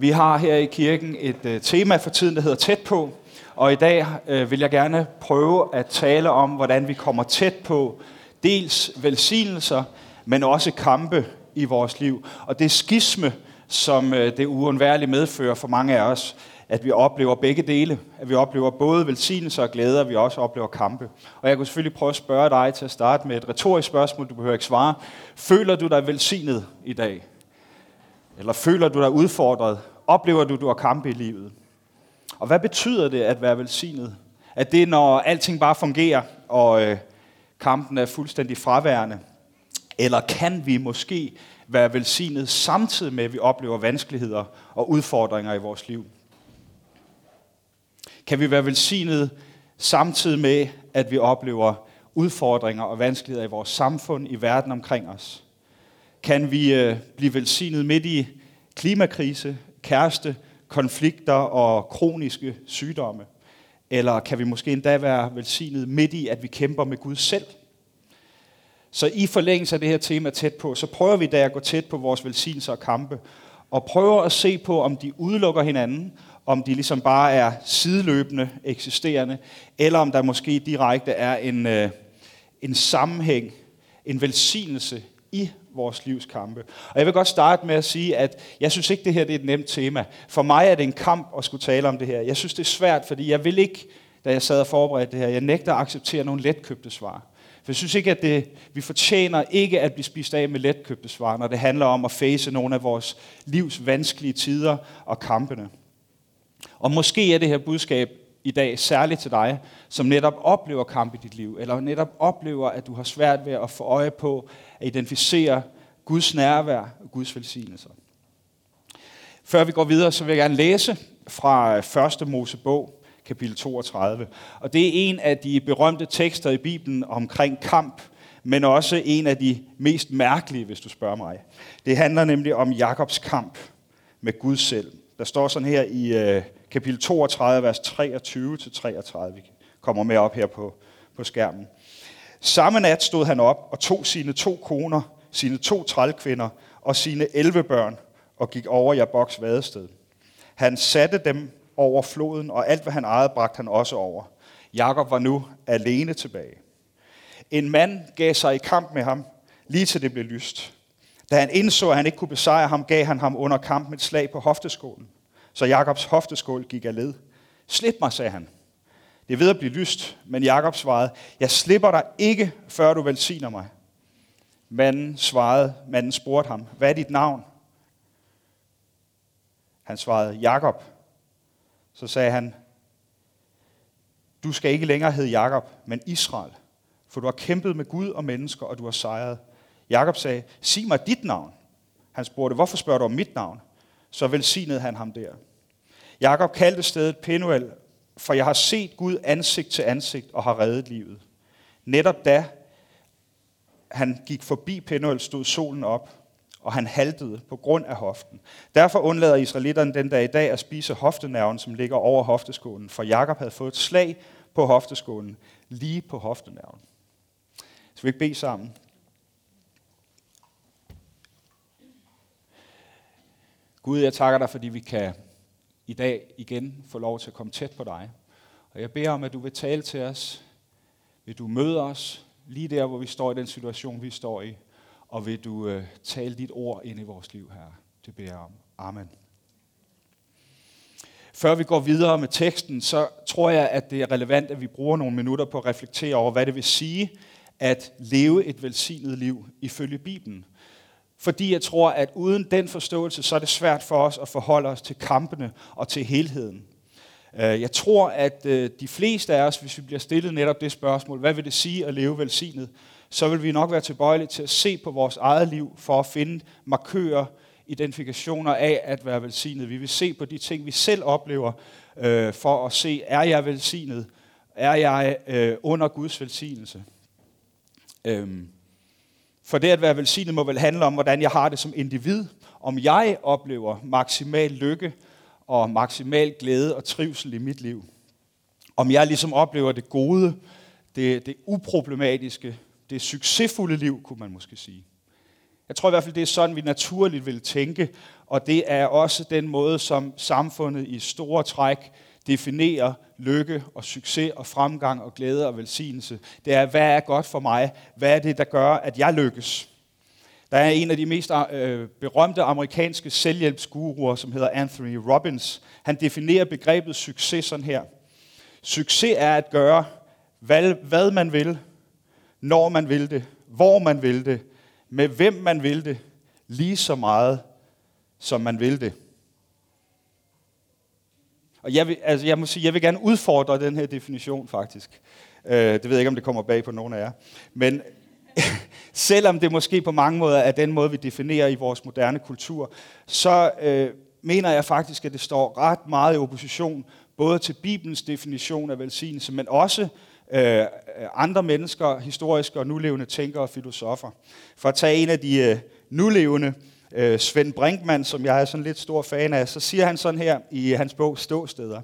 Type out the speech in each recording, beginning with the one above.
Vi har her i kirken et øh, tema for tiden, der hedder tæt på. Og i dag øh, vil jeg gerne prøve at tale om, hvordan vi kommer tæt på dels velsignelser, men også kampe i vores liv. Og det skisme, som øh, det uundværligt medfører for mange af os, at vi oplever begge dele. At vi oplever både velsignelser og glæder, og vi også oplever kampe. Og jeg kunne selvfølgelig prøve at spørge dig til at starte med et retorisk spørgsmål, du behøver ikke svare. Føler du dig velsignet i dag? Eller føler du dig udfordret? Oplever du, du har kampe i livet? Og hvad betyder det at være velsignet? At det når alting bare fungerer, og øh, kampen er fuldstændig fraværende? Eller kan vi måske være velsignet samtidig med, at vi oplever vanskeligheder og udfordringer i vores liv? Kan vi være velsignet samtidig med, at vi oplever udfordringer og vanskeligheder i vores samfund, i verden omkring os? Kan vi øh, blive velsignet midt i klimakrise, kæreste, konflikter og kroniske sygdomme? Eller kan vi måske endda være velsignet midt i, at vi kæmper med Gud selv? Så i forlængelse af det her tema tæt på, så prøver vi da at gå tæt på vores velsignelser og kampe, og prøver at se på, om de udelukker hinanden, om de ligesom bare er sideløbende eksisterende, eller om der måske direkte er en, øh, en sammenhæng, en velsignelse i vores livs kampe. Og jeg vil godt starte med at sige, at jeg synes ikke, det her det er et nemt tema. For mig er det en kamp at skulle tale om det her. Jeg synes, det er svært, fordi jeg vil ikke, da jeg sad og forberedte det her, jeg nægter at acceptere nogle letkøbte svar. For jeg synes ikke, at det, vi fortjener ikke at blive spist af med letkøbte svar, når det handler om at face nogle af vores livs vanskelige tider og kampene. Og måske er det her budskab i dag særligt til dig, som netop oplever kamp i dit liv, eller netop oplever, at du har svært ved at få øje på at identificere Guds nærvær og Guds velsignelser. Før vi går videre, så vil jeg gerne læse fra 1. Mosebog, kapitel 32. Og det er en af de berømte tekster i Bibelen omkring kamp, men også en af de mest mærkelige, hvis du spørger mig. Det handler nemlig om Jakobs kamp med Gud selv. Der står sådan her i øh, kapitel 32, vers 23-33. Vi kommer med op her på, på skærmen. Samme nat stod han op og tog sine to koner, sine to trælkvinder og sine 11 børn og gik over Jaboks vadested. Han satte dem over floden, og alt hvad han ejede, bragte han også over. Jakob var nu alene tilbage. En mand gav sig i kamp med ham, lige til det blev lyst. Da han indså, at han ikke kunne besejre ham, gav han ham under kampen et slag på hofteskålen. Så Jakobs hofteskål gik af led. Slip mig, sagde han. Det er ved at blive lyst, men Jakob svarede, jeg slipper dig ikke, før du velsigner mig. Manden svarede, manden spurgte ham, hvad er dit navn? Han svarede, Jakob. Så sagde han, du skal ikke længere hedde Jakob, men Israel, for du har kæmpet med Gud og mennesker, og du har sejret. Jakob sagde, sig mig dit navn. Han spurgte, hvorfor spørger du om mit navn? Så velsignede han ham der. Jakob kaldte stedet Penuel, for jeg har set Gud ansigt til ansigt og har reddet livet. Netop da han gik forbi Penuel, stod solen op, og han haltede på grund af hoften. Derfor undlader israelitterne den dag i dag at spise hoftenerven, som ligger over hofteskålen, for Jakob havde fået et slag på hofteskålen, lige på hoftenerven. Så vi ikke bede sammen? Gud, jeg takker dig, fordi vi kan i dag igen få lov til at komme tæt på dig. Og jeg beder om, at du vil tale til os. Vil du møde os lige der, hvor vi står i den situation, vi står i. Og vil du øh, tale dit ord ind i vores liv her. Det beder jeg om. Amen. Før vi går videre med teksten, så tror jeg, at det er relevant, at vi bruger nogle minutter på at reflektere over, hvad det vil sige at leve et velsignet liv ifølge Bibelen. Fordi jeg tror, at uden den forståelse, så er det svært for os at forholde os til kampene og til helheden. Øh, jeg tror, at øh, de fleste af os, hvis vi bliver stillet netop det spørgsmål, hvad vil det sige at leve velsignet, så vil vi nok være tilbøjelige til at se på vores eget liv for at finde markører, identifikationer af at være velsignet. Vi vil se på de ting, vi selv oplever, øh, for at se, er jeg velsignet? Er jeg øh, under Guds velsignelse? Øhm. For det at være velsignet må vel handle om, hvordan jeg har det som individ. Om jeg oplever maksimal lykke og maksimal glæde og trivsel i mit liv. Om jeg ligesom oplever det gode, det, det uproblematiske, det succesfulde liv, kunne man måske sige. Jeg tror i hvert fald, det er sådan, vi naturligt vil tænke og det er også den måde, som samfundet i store træk definerer lykke og succes og fremgang og glæde og velsignelse. Det er, hvad er godt for mig? Hvad er det, der gør, at jeg lykkes? Der er en af de mest øh, berømte amerikanske selvhjælpsguruer, som hedder Anthony Robbins. Han definerer begrebet succes sådan her. Succes er at gøre, hvad, hvad man vil, når man vil det, hvor man vil det, med hvem man vil det, lige så meget, som man vil det. Og jeg, vil, altså jeg må sige, jeg vil gerne udfordre den her definition faktisk. Øh, det ved jeg ikke, om det kommer bag på nogen af jer. Men selvom det måske på mange måder er den måde, vi definerer i vores moderne kultur, så øh, mener jeg faktisk, at det står ret meget i opposition både til Bibelens definition af velsignelse, men også øh, andre mennesker, historiske og nulevende tænkere og filosofer. For at tage en af de øh, nulevende, øh, Svend Brinkmann, som jeg er sådan lidt stor fan af, så siger han sådan her i hans bog Ståsteder.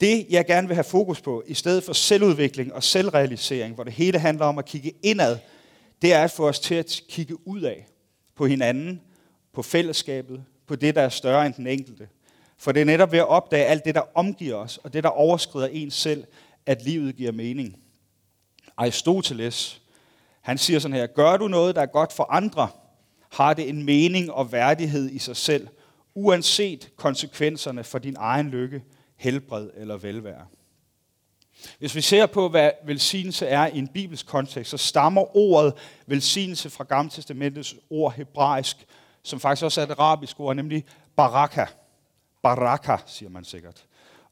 Det, jeg gerne vil have fokus på, i stedet for selvudvikling og selvrealisering, hvor det hele handler om at kigge indad, det er at få os til at kigge ud af på hinanden, på fællesskabet, på det, der er større end den enkelte. For det er netop ved at opdage alt det, der omgiver os, og det, der overskrider en selv, at livet giver mening. Aristoteles, han siger sådan her, gør du noget, der er godt for andre, har det en mening og værdighed i sig selv, uanset konsekvenserne for din egen lykke, helbred eller velvære. Hvis vi ser på, hvad velsignelse er i en bibelsk kontekst, så stammer ordet velsignelse fra Gamle Testamentets ord hebraisk, som faktisk også er et arabisk ord, nemlig baraka. Baraka, siger man sikkert.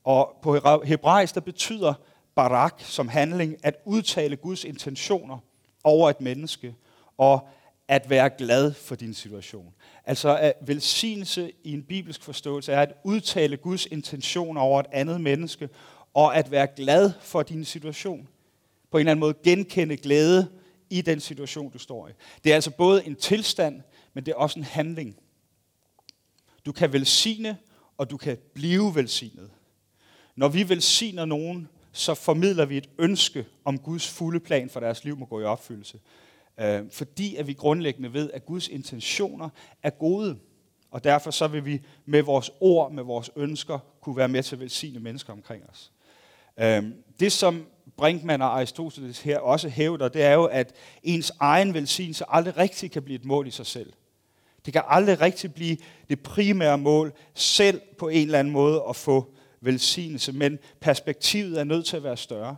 Og på hebraisk, der betyder barak som handling at udtale Guds intentioner over et menneske, og at være glad for din situation. Altså at velsignelse i en bibelsk forståelse er at udtale Guds intention over et andet menneske, og at være glad for din situation. På en eller anden måde genkende glæde i den situation, du står i. Det er altså både en tilstand, men det er også en handling. Du kan velsigne, og du kan blive velsignet. Når vi velsigner nogen, så formidler vi et ønske om Guds fulde plan for deres liv må gå i opfyldelse. Øh, fordi at vi grundlæggende ved, at Guds intentioner er gode. Og derfor så vil vi med vores ord, med vores ønsker, kunne være med til at velsigne mennesker omkring os. Øh, det som Brinkmann og Aristoteles her også hævder, det er jo, at ens egen velsignelse aldrig rigtig kan blive et mål i sig selv. Det kan aldrig rigtig blive det primære mål selv på en eller anden måde at få velsignelse, men perspektivet er nødt til at være større.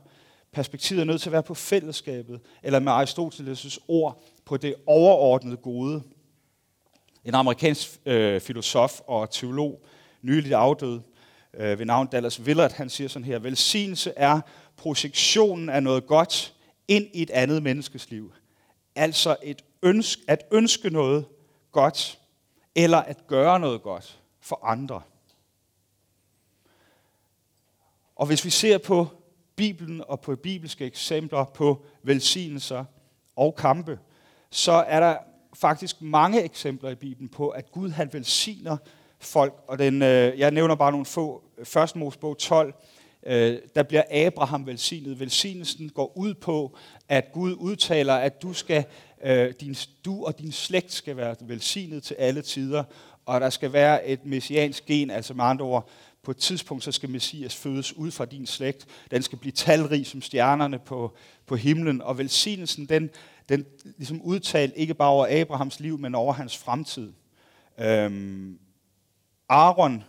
Perspektivet er nødt til at være på fællesskabet, eller med Aristoteles' ord, på det overordnede gode. En amerikansk øh, filosof og teolog, nyligt afdød, øh, ved navn Dallas Willard, han siger sådan her, velsignelse er projektionen af noget godt ind i et andet menneskes liv. Altså et ønske, at ønske noget godt, eller at gøre noget godt for andre. Og hvis vi ser på Bibelen og på bibelske eksempler på velsignelser og kampe, så er der faktisk mange eksempler i Bibelen på, at Gud han velsigner folk. Og den, øh, jeg nævner bare nogle få. Først Mosebog 12, øh, der bliver Abraham velsignet. Velsignelsen går ud på, at Gud udtaler, at du, skal, øh, din, du og din slægt skal være velsignet til alle tider, og der skal være et messiansk gen, altså med andre ord, på et tidspunkt så skal Messias fødes ud fra din slægt. Den skal blive talrig som stjernerne på, på himlen, og velsignelsen, den, den ligesom udtalt ikke bare over Abrahams liv, men over hans fremtid. Øhm, Aaron,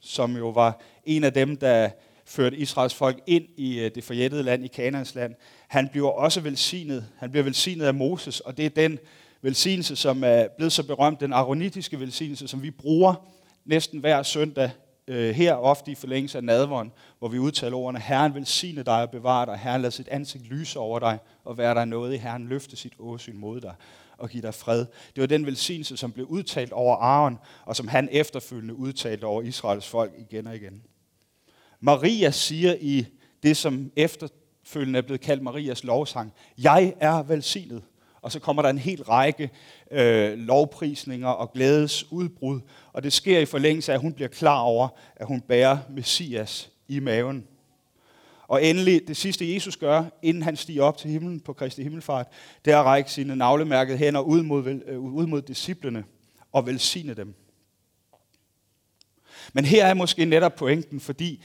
som jo var en af dem, der førte Israels folk ind i øh, det forjættede land, i Kanaans land, han bliver også velsignet. Han bliver velsignet af Moses, og det er den velsignelse, som er blevet så berømt, den aronitiske velsignelse, som vi bruger næsten hver søndag øh, her ofte i forlængelse af nadvånd, hvor vi udtaler ordene, Herren velsigne dig og bevare dig, Herren lad sit ansigt lyse over dig, og være der noget i Herren løfte sit åsyn mod dig og give dig fred. Det var den velsignelse, som blev udtalt over Aaron, og som han efterfølgende udtalte over Israels folk igen og igen. Maria siger i det, som efterfølgende er blevet kaldt Marias lovsang, jeg er velsignet. Og så kommer der en hel række øh, lovprisninger og glædes udbrud. Og det sker i forlængelse af, at hun bliver klar over, at hun bærer Messias i maven. Og endelig, det sidste Jesus gør, inden han stiger op til himlen på Kristi himmelfart, det er at række sine navlemærkede hænder ud mod, øh, ud mod disciplene og velsigne dem. Men her er måske netop pointen, fordi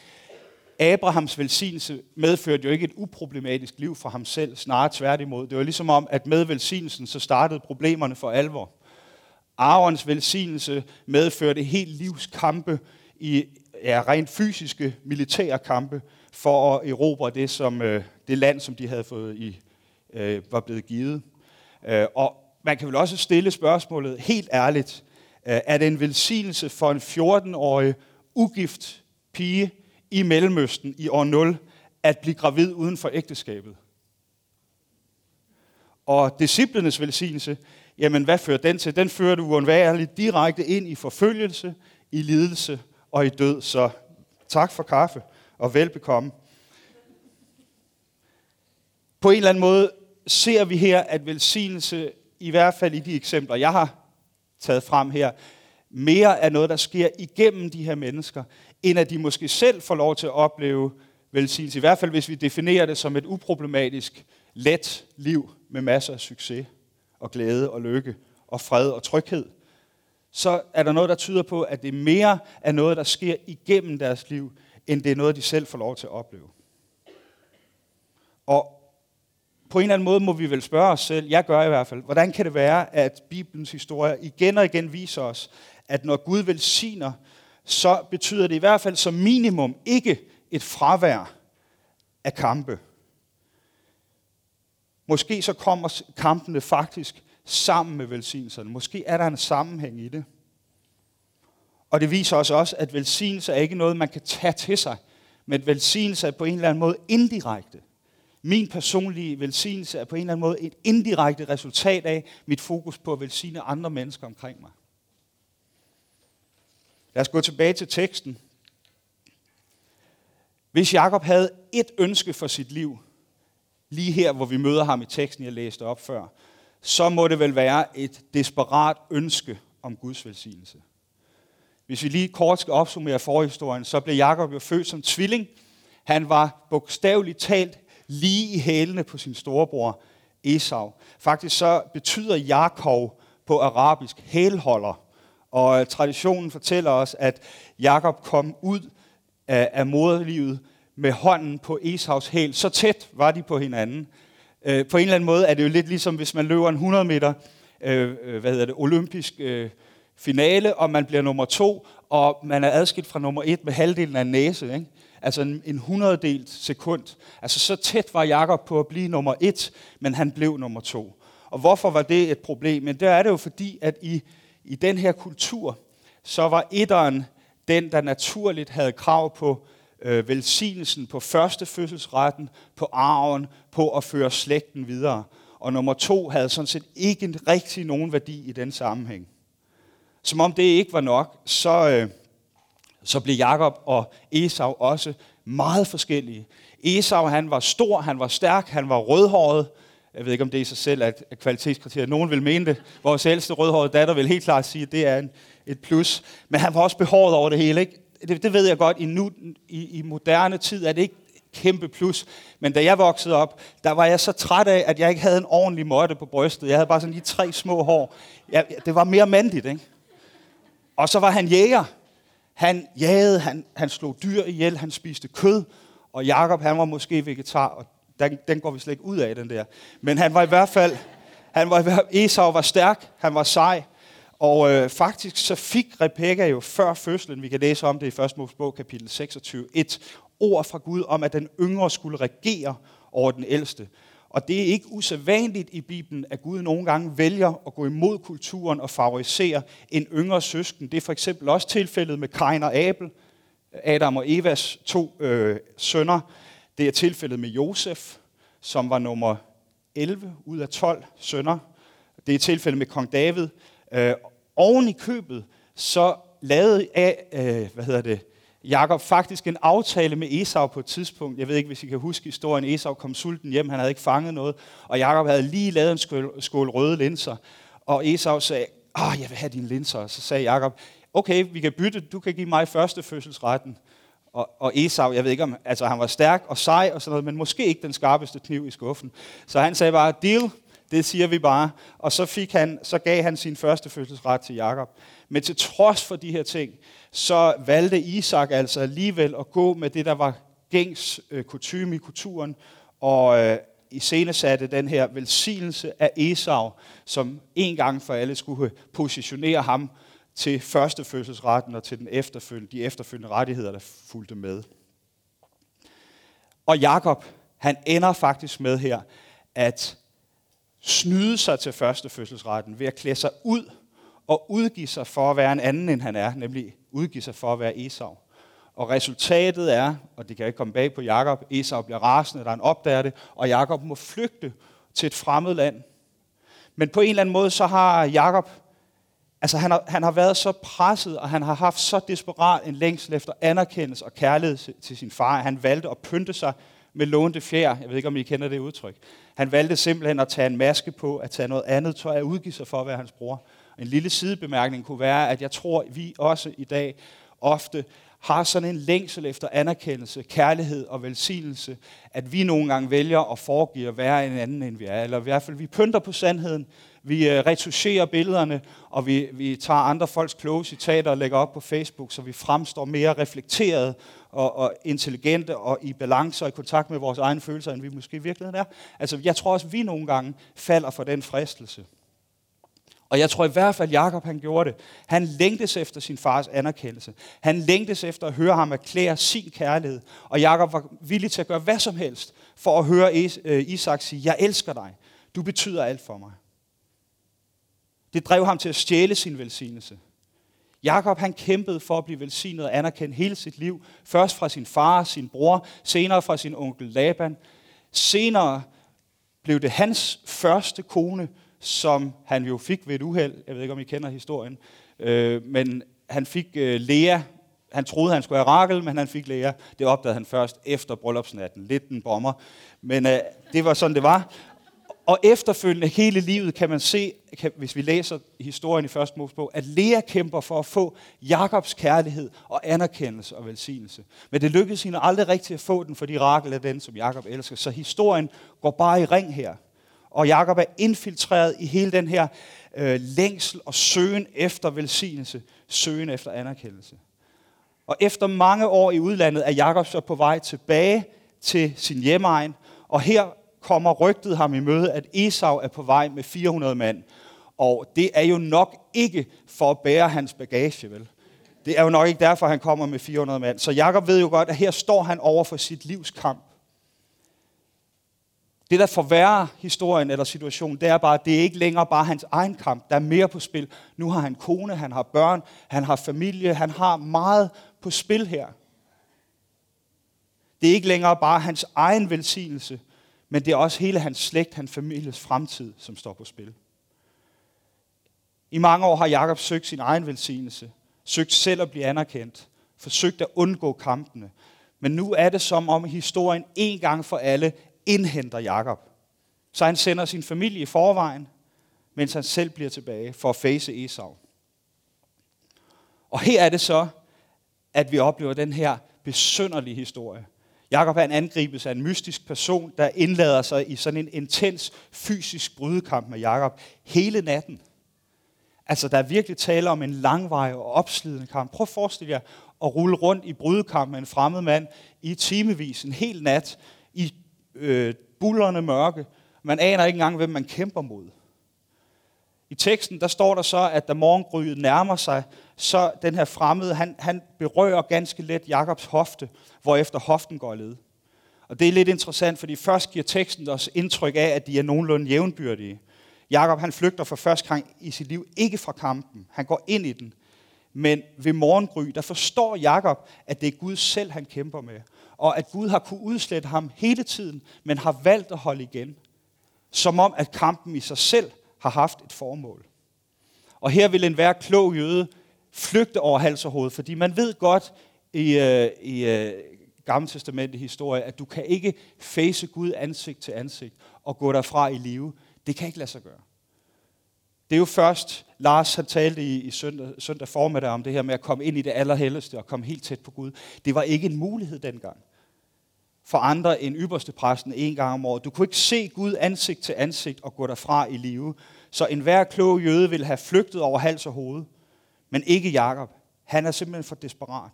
Abrahams velsignelse medførte jo ikke et uproblematisk liv for ham selv, snarere tværtimod. Det var ligesom om, at med velsignelsen så startede problemerne for alvor. Arons velsignelse medførte helt livs kampe i ja, rent fysiske militære kampe for at erobre det, som, øh, det land, som de havde fået i, øh, var blevet givet. Øh, og man kan vel også stille spørgsmålet helt ærligt. Øh, er det en velsignelse for en 14-årig ugift pige i Mellemøsten i år 0 at blive gravid uden for ægteskabet? Og disciplenes velsignelse, jamen hvad fører den til? Den fører du uundværligt direkte ind i forfølgelse, i lidelse og i død. Så tak for kaffe og velbekomme. På en eller anden måde ser vi her, at velsignelse, i hvert fald i de eksempler, jeg har taget frem her, mere er noget, der sker igennem de her mennesker, end at de måske selv får lov til at opleve velsignelse. I hvert fald hvis vi definerer det som et uproblematisk, let liv med masser af succes og glæde og lykke og fred og tryghed, så er der noget, der tyder på, at det mere er noget, der sker igennem deres liv, end det er noget, de selv får lov til at opleve. Og på en eller anden måde må vi vel spørge os selv, jeg gør i hvert fald, hvordan kan det være, at Bibelens historie igen og igen viser os, at når Gud velsigner, så betyder det i hvert fald som minimum ikke et fravær af kampe. Måske så kommer kampene faktisk sammen med velsignelserne. Måske er der en sammenhæng i det. Og det viser os også, at velsignelse er ikke noget, man kan tage til sig, men velsignelse er på en eller anden måde indirekte. Min personlige velsignelse er på en eller anden måde et indirekte resultat af mit fokus på at velsigne andre mennesker omkring mig. Lad os gå tilbage til teksten. Hvis Jakob havde et ønske for sit liv, lige her, hvor vi møder ham i teksten, jeg læste op før, så må det vel være et desperat ønske om Guds velsignelse. Hvis vi lige kort skal opsummere forhistorien, så blev Jakob jo født som tvilling. Han var bogstaveligt talt lige i hælene på sin storebror Esau. Faktisk så betyder Jakob på arabisk hælholder. Og øh, traditionen fortæller os, at Jakob kom ud af, af moderlivet med hånden på Esaus hæl. Så tæt var de på hinanden. Øh, på en eller anden måde er det jo lidt ligesom, hvis man løber en 100 meter øh, øh, hvad hedder det, olympisk øh, finale, og man bliver nummer to, og man er adskilt fra nummer et med halvdelen af en næse. Ikke? Altså en, en hundreddelt sekund. Altså så tæt var Jakob på at blive nummer et, men han blev nummer to. Og hvorfor var det et problem? Men det er det jo fordi, at i, i den her kultur, så var etteren den, der naturligt havde krav på øh, velsignelsen, på første fødselsretten, på arven, på at føre slægten videre. Og nummer to havde sådan set ikke rigtig nogen værdi i den sammenhæng. Som om det ikke var nok, så, øh, så blev Jakob og Esau også meget forskellige. Esau han var stor, han var stærk, han var rødhåret. Jeg ved ikke, om det i sig selv er et kvalitetskriterium. Nogen vil mene det. Vores ældste rødhårede datter vil helt klart sige, at det er en, et plus. Men han var også behåret over det hele. Ikke? Det, det ved jeg godt, i, nu, i, i moderne tid er det ikke kæmpe plus. Men da jeg voksede op, der var jeg så træt af, at jeg ikke havde en ordentlig måtte på brystet. Jeg havde bare sådan lige tre små hår. Jeg, det var mere mandigt, ikke? Og så var han jæger. Han jagede, han, han slog dyr ihjel, han spiste kød. Og Jakob han var måske vegetar, og den, den går vi slet ikke ud af, den der. Men han var i hvert fald, han var i hvert fald, Esau var stærk, han var sej. Og øh, faktisk så fik Rebekka jo før fødslen, vi kan læse om det i 1. Mosebog kapitel 26, et ord fra Gud om, at den yngre skulle regere over den ældste. Og det er ikke usædvanligt i Bibelen, at Gud nogle gange vælger at gå imod kulturen og favorisere en yngre søsken. Det er for eksempel også tilfældet med Kain og Abel, Adam og Evas to øh, sønner. Det er tilfældet med Josef, som var nummer 11 ud af 12 sønner. Det er tilfældet med kong David. Øh, oven i købet, så lavede af, øh, hvad hedder det, Jakob faktisk en aftale med Esau på et tidspunkt. Jeg ved ikke, hvis I kan huske historien. Esau kom sulten hjem, han havde ikke fanget noget. Og Jakob havde lige lavet en skål, skål røde linser. Og Esau sagde, åh, jeg vil have dine linser. Så sagde Jakob, okay, vi kan bytte, du kan give mig første fødselsretten. Og, og Esau, jeg ved ikke om, altså han var stærk og sej og sådan noget, men måske ikke den skarpeste kniv i skuffen. Så han sagde bare, deal, Det siger vi bare. Og så, fik han, så gav han sin første fødselsret til Jakob. Men til trods for de her ting, så valgte Isak altså alligevel at gå med det, der var gængs øh, kutume i kulturen, og øh, iscenesatte den her velsignelse af Esau, som en gang for alle skulle positionere ham til første fødselsretten og til den efterfølgende, de efterfølgende rettigheder, der fulgte med. Og Jakob, han ender faktisk med her at snyde sig til første fødselsretten ved at klæde sig ud og udgive sig for at være en anden, end han er, nemlig udgive sig for at være Esau. Og resultatet er, og det kan ikke komme bag på Jakob, Esau bliver rasende, da han opdager det, og Jakob må flygte til et fremmed land. Men på en eller anden måde, så har Jakob, altså han har, han har været så presset, og han har haft så desperat en længsel efter anerkendelse og kærlighed til sin far, at han valgte at pynte sig med lånte fjer. Jeg ved ikke, om I kender det udtryk. Han valgte simpelthen at tage en maske på, at tage noget andet tøj, og udgive sig for at være hans bror. En lille sidebemærkning kunne være, at jeg tror, vi også i dag ofte har sådan en længsel efter anerkendelse, kærlighed og velsignelse, at vi nogle gange vælger at foregive at være en anden, end vi er. Eller i hvert fald, vi pynter på sandheden, vi øh, retuscherer billederne, og vi, vi tager andre folks kloge citater og lægger op på Facebook, så vi fremstår mere reflekteret og, og intelligente og i balance og i kontakt med vores egne følelser, end vi måske i virkeligheden er. Altså, jeg tror også, vi nogle gange falder for den fristelse. Og jeg tror i hvert fald, Jakob han gjorde det. Han længtes efter sin fars anerkendelse. Han længtes efter at høre ham erklære sin kærlighed. Og Jakob var villig til at gøre hvad som helst for at høre øh, Isak sige, jeg elsker dig. Du betyder alt for mig. Det drev ham til at stjæle sin velsignelse. Jakob han kæmpede for at blive velsignet og anerkendt hele sit liv. Først fra sin far, sin bror, senere fra sin onkel Laban. Senere blev det hans første kone, som han jo fik ved et uheld. Jeg ved ikke, om I kender historien. Øh, men han fik øh, Lea. Han troede, han skulle have Rakel, men han fik Lea. Det opdagede han først efter bryllupsnatten. Lidt en bomber. Men øh, det var sådan, det var. Og efterfølgende hele livet kan man se, kan, hvis vi læser historien i første Mosebog, at Lea kæmper for at få Jakobs kærlighed og anerkendelse og velsignelse. Men det lykkedes hende aldrig rigtigt at få den, fordi Rakel er den, som Jakob elsker. Så historien går bare i ring her. Og Jakob er infiltreret i hele den her øh, længsel og søgen efter velsignelse, søgen efter anerkendelse. Og efter mange år i udlandet er Jakob så på vej tilbage til sin hjemmeegn, og her kommer rygtet ham i møde, at Esau er på vej med 400 mand. Og det er jo nok ikke for at bære hans bagage, vel? Det er jo nok ikke derfor, han kommer med 400 mand. Så Jakob ved jo godt, at her står han over for sit livs kamp. Det, der forværrer historien eller situationen, det er bare, at det er ikke længere bare hans egen kamp. Der er mere på spil. Nu har han kone, han har børn, han har familie, han har meget på spil her. Det er ikke længere bare hans egen velsignelse, men det er også hele hans slægt, hans families fremtid, som står på spil. I mange år har Jakob søgt sin egen velsignelse, søgt selv at blive anerkendt, forsøgt at undgå kampene. Men nu er det som om historien en gang for alle indhenter Jakob. Så han sender sin familie i forvejen, mens han selv bliver tilbage for at face Esau. Og her er det så, at vi oplever den her besønderlige historie. Jakob han angribes af en mystisk person, der indlader sig i sådan en intens fysisk brydekamp med Jakob hele natten. Altså, der er virkelig tale om en langvarig og opslidende kamp. Prøv at forestille jer at rulle rundt i brydekamp med en fremmed mand i timevis, en hel nat, i øh, bullerne mørke. Man aner ikke engang, hvem man kæmper mod. I teksten der står der så, at da morgengryet nærmer sig, så den her fremmede, han, han berører ganske let Jakobs hofte, hvor efter hoften går led. Og det er lidt interessant, fordi først giver teksten os indtryk af, at de er nogenlunde jævnbyrdige. Jakob han flygter for første gang i sit liv ikke fra kampen. Han går ind i den. Men ved morgengry, der forstår Jakob, at det er Gud selv, han kæmper med. Og at Gud har kunne udslette ham hele tiden, men har valgt at holde igen. Som om, at kampen i sig selv har haft et formål. Og her vil enhver klog jøde flygte over hals og hoved, fordi man ved godt i, øh, i øh, Gamle Testament historie, at du kan ikke face Gud ansigt til ansigt og gå derfra i live. Det kan ikke lade sig gøre. Det er jo først, Lars han talte i, i søndag, søndag formiddag om det her med at komme ind i det allerhelligste og komme helt tæt på Gud. Det var ikke en mulighed dengang. for andre end ypperste præsten en gang om året. Du kunne ikke se Gud ansigt til ansigt og gå derfra i live. Så enhver klog jøde ville have flygtet over hals og hoved. Men ikke Jakob. Han er simpelthen for desperat.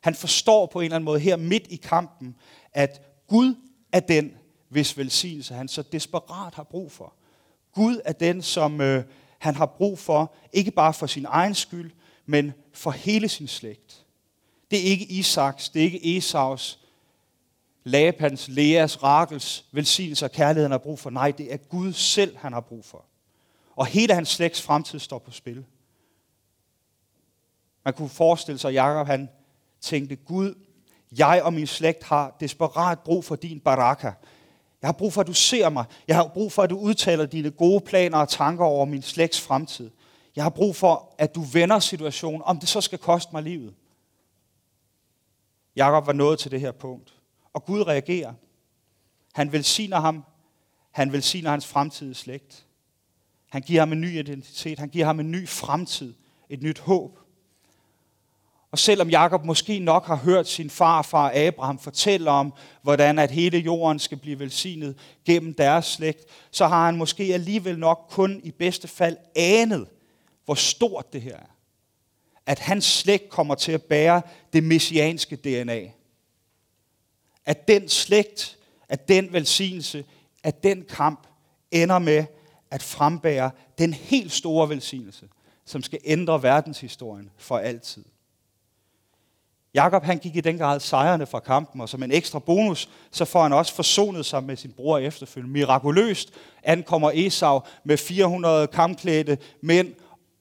Han forstår på en eller anden måde her midt i kampen, at Gud er den, hvis velsignelse han så desperat har brug for. Gud er den, som øh, han har brug for, ikke bare for sin egen skyld, men for hele sin slægt. Det er ikke Isaks, det er ikke Esaus, Labans, Leas, Rakels velsignelse og kærlighed, han har brug for. Nej, det er Gud selv, han har brug for. Og hele hans slægts fremtid står på spil. Man kunne forestille sig, at Jacob han tænkte, Gud, jeg og min slægt har desperat brug for din baraka. Jeg har brug for, at du ser mig. Jeg har brug for, at du udtaler dine gode planer og tanker over min slægts fremtid. Jeg har brug for, at du vender situationen, om det så skal koste mig livet. Jakob var nået til det her punkt. Og Gud reagerer. Han velsigner ham. Han velsigner hans fremtidige slægt. Han giver ham en ny identitet. Han giver ham en ny fremtid. Et nyt håb. Og selvom Jakob måske nok har hørt sin farfar Abraham fortælle om, hvordan at hele jorden skal blive velsignet gennem deres slægt, så har han måske alligevel nok kun i bedste fald anet, hvor stort det her er. At hans slægt kommer til at bære det messianske DNA. At den slægt, at den velsignelse, at den kamp ender med at frembære den helt store velsignelse, som skal ændre verdenshistorien for altid. Jakob han gik i den grad sejrende fra kampen, og som en ekstra bonus, så får han også forsonet sig med sin bror efterfølgende. Mirakuløst ankommer Esau med 400 kampklædte mænd,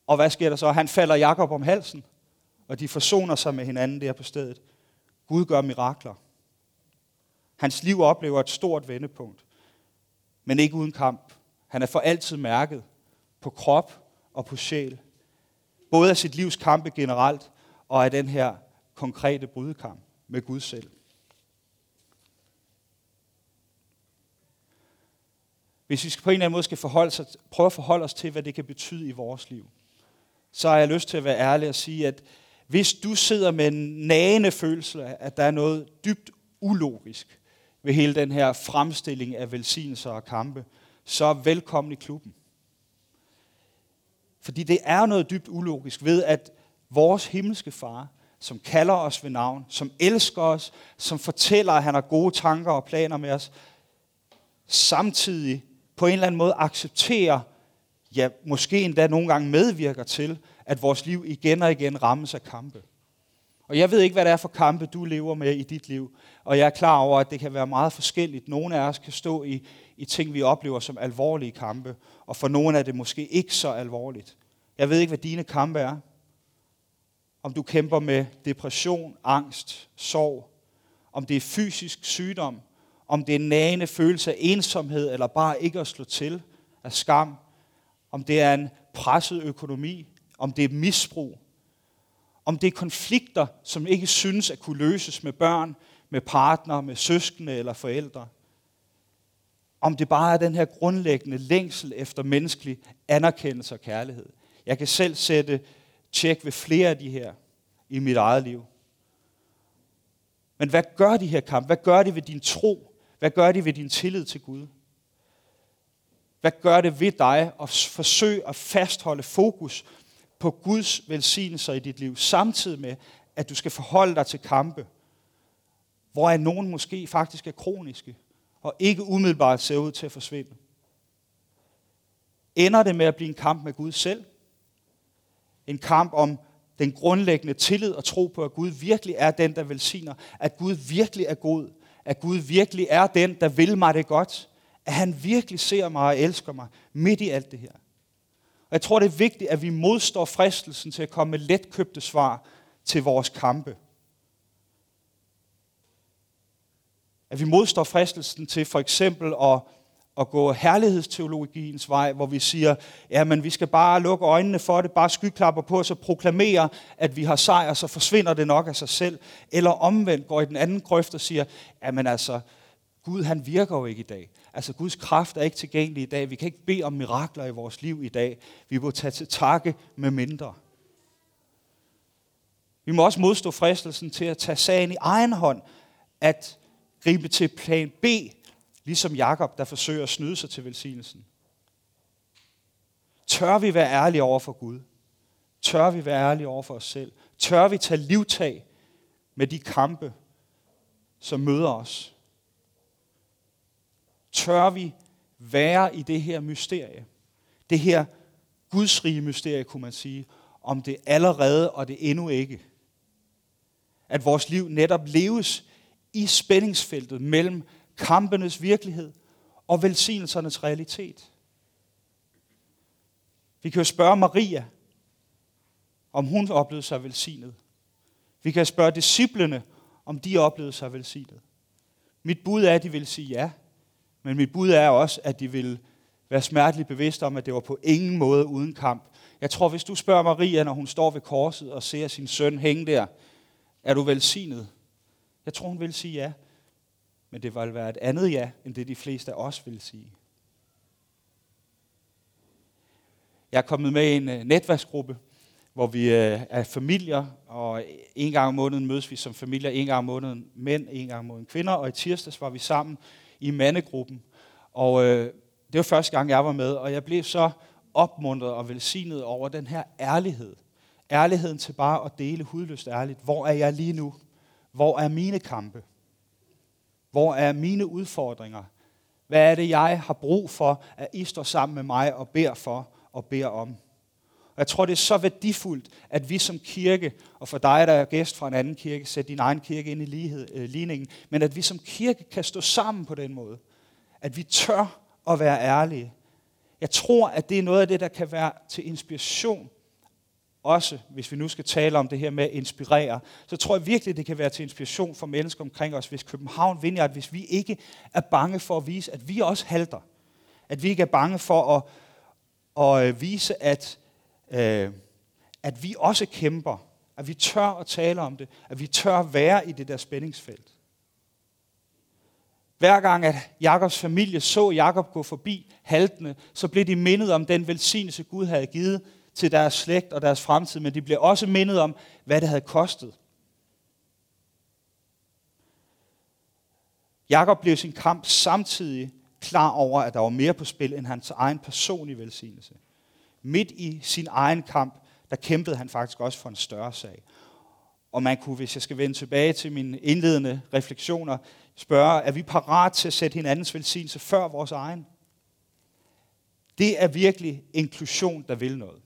og hvad sker der så? Han falder Jakob om halsen, og de forsoner sig med hinanden der på stedet. Gud gør mirakler. Hans liv oplever et stort vendepunkt, men ikke uden kamp. Han er for altid mærket på krop og på sjæl. Både af sit livs kampe generelt, og af den her konkrete brydekamp med Gud selv. Hvis vi på en eller anden måde skal forholde sig, prøve at forholde os til, hvad det kan betyde i vores liv, så har jeg lyst til at være ærlig og sige, at hvis du sidder med en nagende følelse af, at der er noget dybt ulogisk ved hele den her fremstilling af velsignelser og kampe, så er velkommen i klubben. Fordi det er noget dybt ulogisk ved, at vores himmelske far, som kalder os ved navn, som elsker os, som fortæller, at han har gode tanker og planer med os, samtidig på en eller anden måde accepterer, ja, måske endda nogle gange medvirker til, at vores liv igen og igen rammes af kampe. Og jeg ved ikke, hvad det er for kampe, du lever med i dit liv. Og jeg er klar over, at det kan være meget forskelligt. Nogle af os kan stå i, i ting, vi oplever som alvorlige kampe, og for nogle er det måske ikke så alvorligt. Jeg ved ikke, hvad dine kampe er om du kæmper med depression, angst, sorg, om det er fysisk sygdom, om det er nagende følelse af ensomhed, eller bare ikke at slå til af skam, om det er en presset økonomi, om det er misbrug, om det er konflikter, som ikke synes at kunne løses med børn, med partner, med søskende eller forældre. Om det bare er den her grundlæggende længsel efter menneskelig anerkendelse og kærlighed. Jeg kan selv sætte tjek ved flere af de her i mit eget liv. Men hvad gør de her kampe? Hvad gør de ved din tro? Hvad gør de ved din tillid til Gud? Hvad gør det ved dig at forsøge at fastholde fokus på Guds velsignelser i dit liv, samtidig med, at du skal forholde dig til kampe, hvor er nogen måske faktisk er kroniske, og ikke umiddelbart ser ud til at forsvinde? Ender det med at blive en kamp med Gud selv? En kamp om den grundlæggende tillid og tro på, at Gud virkelig er den, der velsigner, at Gud virkelig er god, at Gud virkelig er den, der vil mig det godt, at han virkelig ser mig og elsker mig midt i alt det her. Og jeg tror, det er vigtigt, at vi modstår fristelsen til at komme med letkøbte svar til vores kampe. At vi modstår fristelsen til for eksempel at at gå herlighedsteologiens vej, hvor vi siger, ja, men vi skal bare lukke øjnene for det, bare skyklapper på os og proklamere, at vi har sejr, så forsvinder det nok af sig selv. Eller omvendt går i den anden grøft og siger, ja, men altså, Gud han virker jo ikke i dag. Altså Guds kraft er ikke tilgængelig i dag. Vi kan ikke bede om mirakler i vores liv i dag. Vi må tage til takke med mindre. Vi må også modstå fristelsen til at tage sagen i egen hånd, at gribe til plan B, ligesom Jakob, der forsøger at snyde sig til velsignelsen? Tør vi være ærlige over for Gud? Tør vi være ærlige over for os selv? Tør vi tage livtag med de kampe, som møder os? Tør vi være i det her mysterie? Det her gudsrige mysterie, kunne man sige, om det allerede og det endnu ikke. At vores liv netop leves i spændingsfeltet mellem kampenes virkelighed og velsignelsernes realitet. Vi kan jo spørge Maria, om hun oplevede sig velsignet. Vi kan spørge disciplene, om de oplevede sig velsignet. Mit bud er, at de vil sige ja, men mit bud er også, at de vil være smerteligt bevidste om, at det var på ingen måde uden kamp. Jeg tror, hvis du spørger Maria, når hun står ved korset og ser sin søn hænge der, er du velsignet? Jeg tror, hun vil sige ja. Men det vil være et andet ja, end det de fleste af os vil sige. Jeg er kommet med i en øh, netværksgruppe, hvor vi øh, er familier, og en gang om måneden mødes vi som familier, en gang om måneden mænd, en gang om måneden kvinder, og i tirsdags var vi sammen i mandegruppen. Og øh, det var første gang, jeg var med, og jeg blev så opmuntret og velsignet over den her ærlighed. Ærligheden til bare at dele hudløst ærligt. Hvor er jeg lige nu? Hvor er mine kampe? Hvor er mine udfordringer? Hvad er det, jeg har brug for, at I står sammen med mig og beder for og beder om? Og jeg tror, det er så værdifuldt, at vi som kirke, og for dig, der er gæst fra en anden kirke, sæt din egen kirke ind i lighed, øh, ligningen, men at vi som kirke kan stå sammen på den måde. At vi tør at være ærlige. Jeg tror, at det er noget af det, der kan være til inspiration også, hvis vi nu skal tale om det her med at inspirere, så tror jeg virkelig, det kan være til inspiration for mennesker omkring os, hvis København vinder, at hvis vi ikke er bange for at vise, at vi også halter. At vi ikke er bange for at, at øh, vise, at, øh, at vi også kæmper. At vi tør at tale om det. At vi tør at være i det der spændingsfelt. Hver gang, at Jakobs familie så Jakob gå forbi haltende, så blev de mindet om den velsignelse, Gud havde givet til deres slægt og deres fremtid, men de blev også mindet om, hvad det havde kostet. Jakob blev sin kamp samtidig klar over, at der var mere på spil end hans egen personlige velsignelse. Midt i sin egen kamp, der kæmpede han faktisk også for en større sag. Og man kunne, hvis jeg skal vende tilbage til mine indledende refleksioner, spørge, er vi parat til at sætte hinandens velsignelse før vores egen? Det er virkelig inklusion, der vil noget.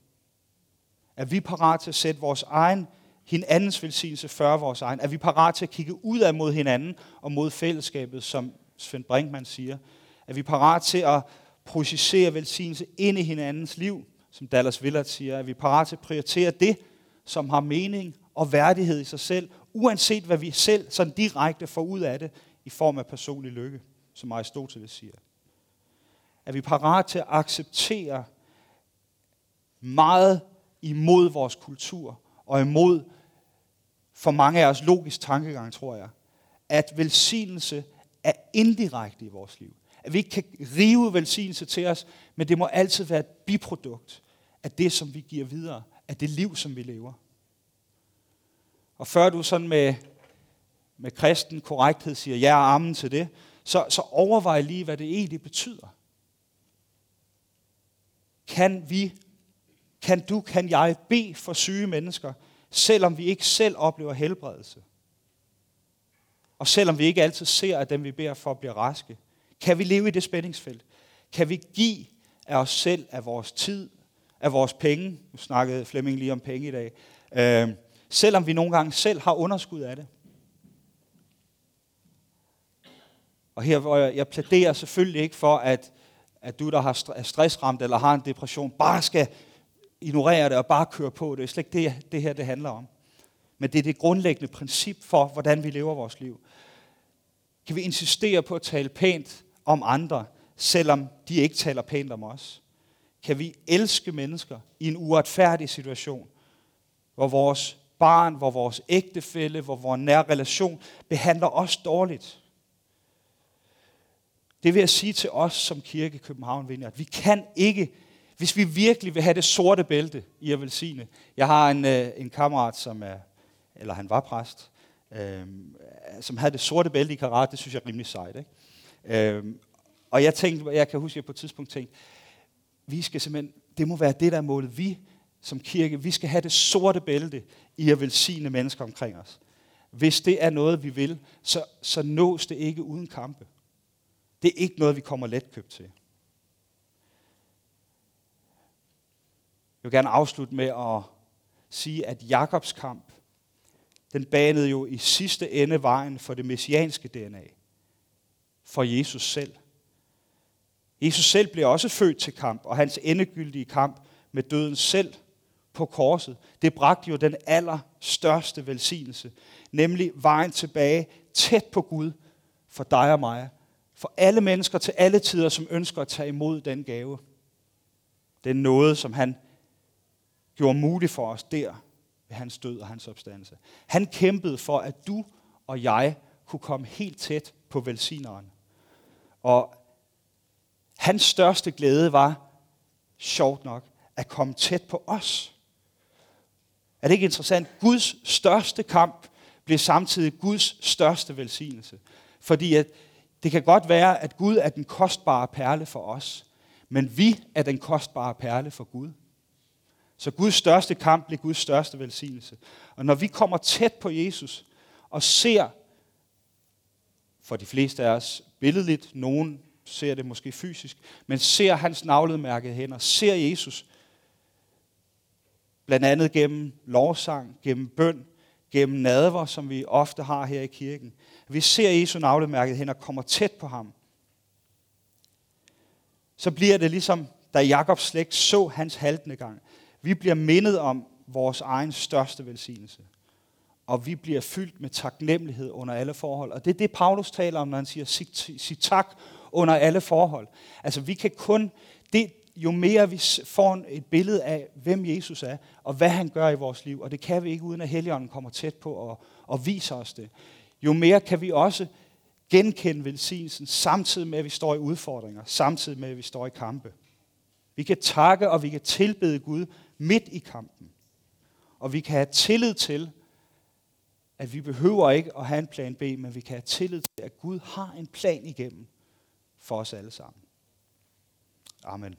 Er vi parat til at sætte vores egen, hinandens velsignelse før vores egen? Er vi parat til at kigge ud af mod hinanden og mod fællesskabet, som Svend Brinkmann siger? Er vi parat til at projicere velsignelse ind i hinandens liv, som Dallas Willard siger? Er vi parat til at prioritere det, som har mening og værdighed i sig selv, uanset hvad vi selv sådan direkte får ud af det i form af personlig lykke, som Aristoteles siger? Er vi parat til at acceptere meget imod vores kultur og imod for mange af os logisk tankegang, tror jeg, at velsignelse er indirekte i vores liv. At vi ikke kan rive velsignelse til os, men det må altid være et biprodukt af det, som vi giver videre, af det liv, som vi lever. Og før du sådan med, med kristen korrekthed siger ja og amen til det, så, så overvej lige, hvad det egentlig betyder. Kan vi kan du, kan jeg bede for syge mennesker, selvom vi ikke selv oplever helbredelse? Og selvom vi ikke altid ser, at dem vi beder for bliver raske, kan vi leve i det spændingsfelt? Kan vi give af os selv, af vores tid, af vores penge? Nu snakkede Flemming lige om penge i dag. Øh, selvom vi nogle gange selv har underskud af det. Og her hvor jeg, jeg plæderer selvfølgelig ikke for, at, at du, der har er stressramt eller har en depression, bare skal ignorere det og bare køre på. Det er slet ikke det, det her det handler om. Men det er det grundlæggende princip for, hvordan vi lever vores liv. Kan vi insistere på at tale pænt om andre, selvom de ikke taler pænt om os? Kan vi elske mennesker i en uretfærdig situation, hvor vores barn, hvor vores ægtefælle, hvor vores nære relation behandler os dårligt? Det vil jeg sige til os som kirke København Vineyard. Vi kan ikke hvis vi virkelig vil have det sorte bælte i at velsigne. Jeg har en, øh, en kammerat, som er, eller han var præst, øh, som havde det sorte bælte i karate, det synes jeg er rimelig sejt. Ikke? Øh, og jeg tænkte, jeg kan huske, at jeg på et tidspunkt tænkte, vi skal simpelthen, det må være det, der er målet. Vi som kirke, vi skal have det sorte bælte i at velsigne mennesker omkring os. Hvis det er noget, vi vil, så, så nås det ikke uden kampe. Det er ikke noget, vi kommer let købt til. Jeg vil gerne afslutte med at sige, at Jakobs kamp, den banede jo i sidste ende vejen for det messianske DNA. For Jesus selv. Jesus selv blev også født til kamp, og hans endegyldige kamp med døden selv på korset, det bragte jo den allerstørste velsignelse, nemlig vejen tilbage tæt på Gud for dig og mig, for alle mennesker til alle tider, som ønsker at tage imod den gave. Den noget, som han gjorde muligt for os der ved hans død og hans opstandelse. Han kæmpede for, at du og jeg kunne komme helt tæt på velsigneren. Og hans største glæde var, sjovt nok, at komme tæt på os. Er det ikke interessant? Guds største kamp blev samtidig Guds største velsignelse. Fordi at det kan godt være, at Gud er den kostbare perle for os, men vi er den kostbare perle for Gud. Så Guds største kamp bliver Guds største velsignelse. Og når vi kommer tæt på Jesus og ser, for de fleste af os billedligt, nogen ser det måske fysisk, men ser hans navledmærkede hænder, ser Jesus, blandt andet gennem lovsang, gennem bøn, gennem nadver, som vi ofte har her i kirken. Vi ser Jesu navlemærket hen og kommer tæt på ham. Så bliver det ligesom, da Jakobs slægt så hans haltende gang. Vi bliver mindet om vores egen største velsignelse. Og vi bliver fyldt med taknemmelighed under alle forhold. Og det er det, Paulus taler om, når han siger, sig, sig tak under alle forhold. Altså vi kan kun, det, jo mere vi får et billede af, hvem Jesus er, og hvad han gør i vores liv, og det kan vi ikke, uden at Helligånden kommer tæt på og, og viser os det, jo mere kan vi også genkende velsignelsen, samtidig med, at vi står i udfordringer, samtidig med, at vi står i kampe. Vi kan takke, og vi kan tilbede Gud midt i kampen. Og vi kan have tillid til, at vi behøver ikke at have en plan B, men vi kan have tillid til, at Gud har en plan igennem for os alle sammen. Amen.